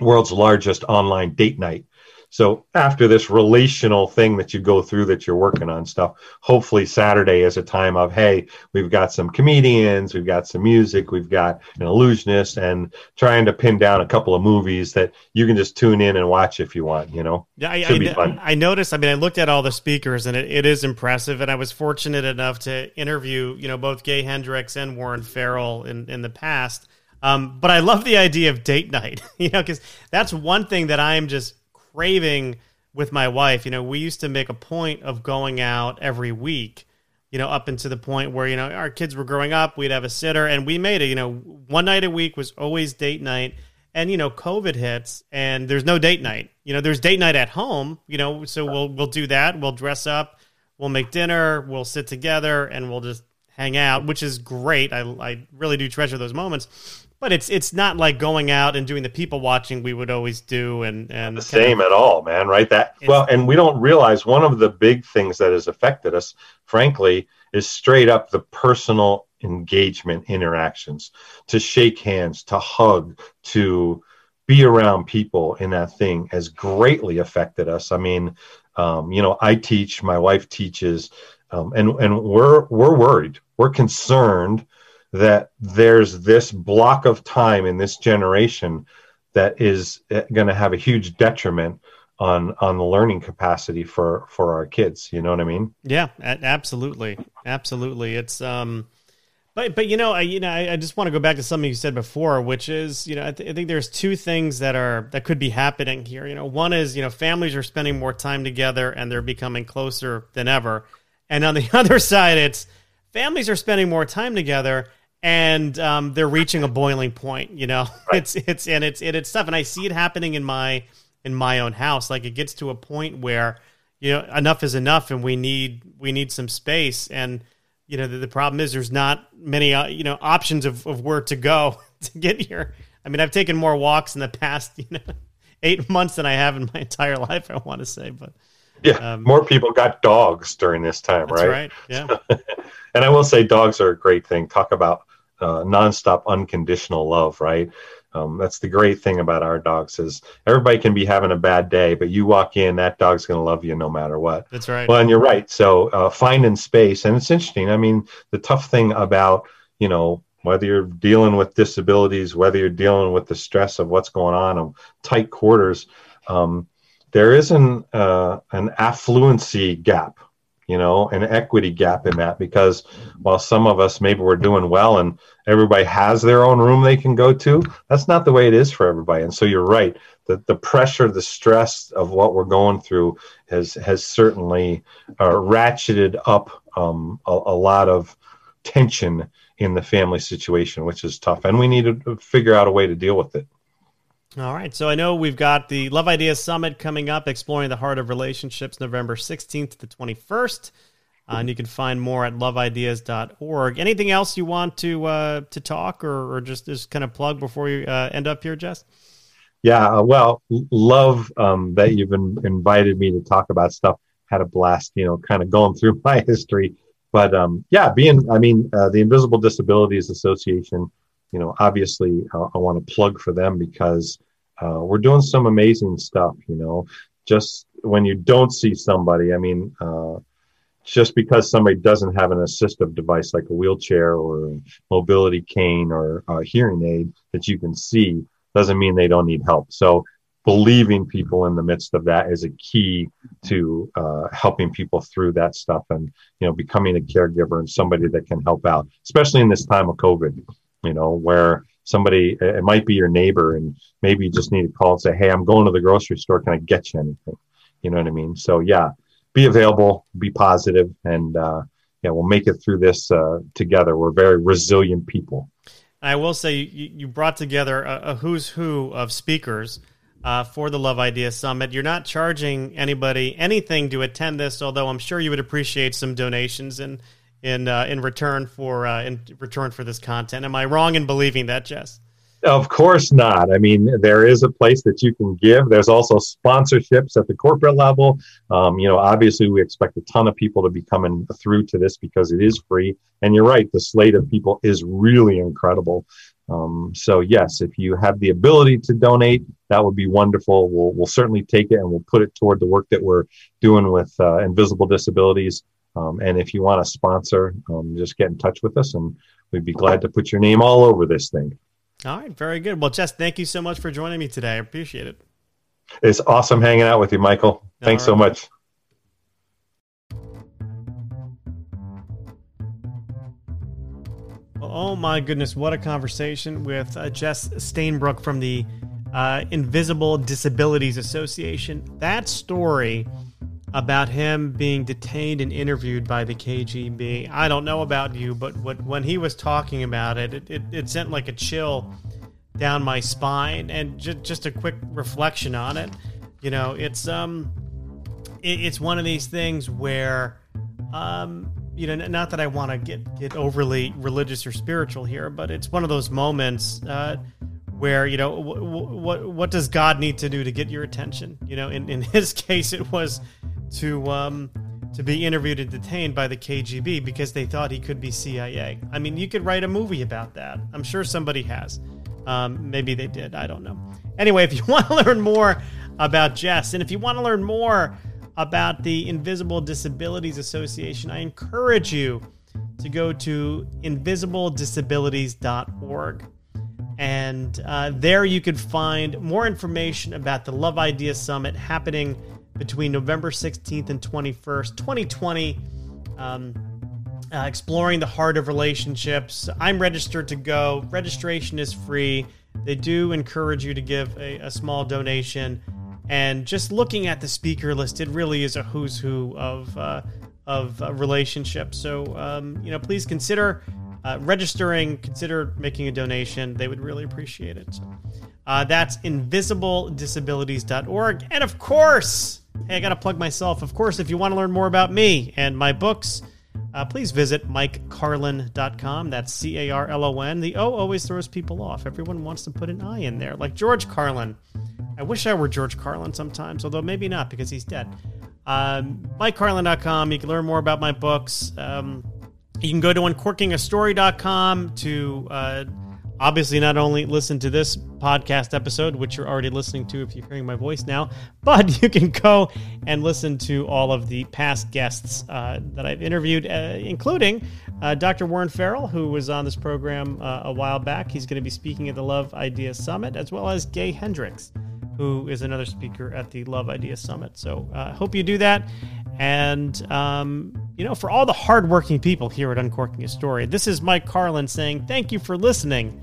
world's largest online date night. So after this relational thing that you go through that you're working on stuff, hopefully Saturday is a time of, hey, we've got some comedians, we've got some music, we've got an illusionist, and trying to pin down a couple of movies that you can just tune in and watch if you want, you know? Yeah, I, I, I, noticed, I mean, I looked at all the speakers and it, it is impressive. And I was fortunate enough to interview, you know, both Gay Hendricks and Warren Farrell in, in the past. Um, but I love the idea of date night, you know, because that's one thing that I'm just craving with my wife. You know, we used to make a point of going out every week. You know, up into the point where you know our kids were growing up, we'd have a sitter, and we made it. You know, one night a week was always date night. And you know, COVID hits, and there's no date night. You know, there's date night at home. You know, so we'll we'll do that. We'll dress up, we'll make dinner, we'll sit together, and we'll just hang out, which is great. I I really do treasure those moments but it's it's not like going out and doing the people watching we would always do and and the same of, at all man right? That well and we don't realize one of the big things that has affected us frankly is straight up the personal engagement interactions to shake hands to hug to be around people in that thing has greatly affected us. I mean um, you know i teach my wife teaches um, and and we're we're worried, we're concerned that there's this block of time in this generation that is eh, going to have a huge detriment on on the learning capacity for for our kids you know what i mean yeah absolutely absolutely it's um but but you know I you know I, I just want to go back to something you said before, which is you know I, th- I, think there's two things that are that could be happening here. You know, one is you know families are spending more time together and they're becoming closer than ever, and on the other side, it's families are spending more time together and um, they're reaching a boiling point. You know, right. it's it's and it's and it's tough, and I see it happening in my in my own house. Like it gets to a point where you know enough is enough, and we need we need some space and you know the, the problem is there's not many uh, you know options of, of where to go to get here. I mean, I've taken more walks in the past you know eight months than I have in my entire life. I want to say, but yeah, um, more people got dogs during this time, right? Right. Yeah. and I will say, dogs are a great thing. Talk about uh, nonstop unconditional love, right? Um, that's the great thing about our dogs is everybody can be having a bad day, but you walk in, that dog's going to love you no matter what. That's right. Well, and you're right. So uh, finding space, and it's interesting. I mean, the tough thing about you know whether you're dealing with disabilities, whether you're dealing with the stress of what's going on of tight quarters, um, there is an uh, an affluency gap you know, an equity gap in that because while some of us maybe we're doing well and everybody has their own room they can go to, that's not the way it is for everybody. And so you're right. The, the pressure, the stress of what we're going through has has certainly uh, ratcheted up um, a, a lot of tension in the family situation, which is tough. And we need to figure out a way to deal with it. All right. So I know we've got the Love Ideas Summit coming up, exploring the heart of relationships, November 16th to the 21st. Uh, and you can find more at loveideas.org. Anything else you want to uh, to talk or, or just just kind of plug before you uh, end up here, Jess? Yeah, uh, well, love um, that you've been invited me to talk about stuff. Had a blast, you know, kind of going through my history. But um, yeah, being, I mean, uh, the Invisible Disabilities Association you know, obviously uh, I want to plug for them because uh, we're doing some amazing stuff. You know, just when you don't see somebody, I mean, uh, just because somebody doesn't have an assistive device like a wheelchair or a mobility cane or a hearing aid that you can see doesn't mean they don't need help. So believing people in the midst of that is a key to uh, helping people through that stuff and you know becoming a caregiver and somebody that can help out especially in this time of covid you know, where somebody, it might be your neighbor and maybe you just need to call and say, Hey, I'm going to the grocery store. Can I get you anything? You know what I mean? So yeah, be available, be positive, and, uh, yeah, we'll make it through this uh, together. We're very resilient people. I will say you, brought together a, a, who's who of speakers uh, for the Love Idea Summit. You're not charging anybody anything to attend this, although I'm sure you would appreciate some donations. And in uh, in return for uh, in return for this content. Am I wrong in believing that, Jess? Of course not. I mean, there is a place that you can give. There's also sponsorships at the corporate level. Um, you know, obviously, we expect a ton of people to be coming through to this because it is free. And you're right, the slate of people is really incredible. Um, so yes, if you have the ability to donate, that would be wonderful. We'll we'll certainly take it and we'll put it toward the work that we're doing with uh, invisible disabilities. Um, and if you want to sponsor, um, just get in touch with us and we'd be glad to put your name all over this thing. All right, very good. Well, Jess, thank you so much for joining me today. I appreciate it. It's awesome hanging out with you, Michael. Thanks right. so much. Oh my goodness, what a conversation with uh, Jess Stainbrook from the uh, Invisible Disabilities Association. That story about him being detained and interviewed by the KGB. I don't know about you, but what, when he was talking about it, it, it, it sent like a chill down my spine. And just, just a quick reflection on it, you know, it's um, it, it's one of these things where, um, you know, not that I want to get get overly religious or spiritual here, but it's one of those moments. Uh, where you know what what what does God need to do to get your attention? You know, in in his case, it was to um, to be interviewed and detained by the KGB because they thought he could be CIA. I mean, you could write a movie about that. I'm sure somebody has. Um, maybe they did. I don't know. Anyway, if you want to learn more about Jess, and if you want to learn more about the Invisible Disabilities Association, I encourage you to go to invisibledisabilities.org. And uh, there you could find more information about the Love Idea Summit happening between November 16th and 21st, 2020. Um, uh, exploring the heart of relationships. I'm registered to go. Registration is free. They do encourage you to give a, a small donation. And just looking at the speaker list, it really is a who's who of uh, of uh, relationships. So um, you know, please consider uh, registering. Consider making a donation. They would really appreciate it. So, uh, that's invisibledisabilities.org. And of course, hey, I got to plug myself. Of course, if you want to learn more about me and my books uh, please visit mikecarlon.com. That's C A R L O N. The O always throws people off. Everyone wants to put an I in there, like George Carlin. I wish I were George Carlin sometimes, although maybe not because he's dead. Um, MikeCarlon.com. You can learn more about my books. Um, you can go to uncorkingastory.com to uh, obviously not only listen to this podcast episode, which you're already listening to if you're hearing my voice now, but you can go and listen to all of the past guests uh, that I've interviewed, uh, including uh, Dr. Warren Farrell, who was on this program uh, a while back. He's going to be speaking at the Love Idea Summit, as well as Gay Hendricks. Who is another speaker at the Love Idea Summit? So, I uh, hope you do that. And, um, you know, for all the hardworking people here at Uncorking a Story, this is Mike Carlon saying thank you for listening.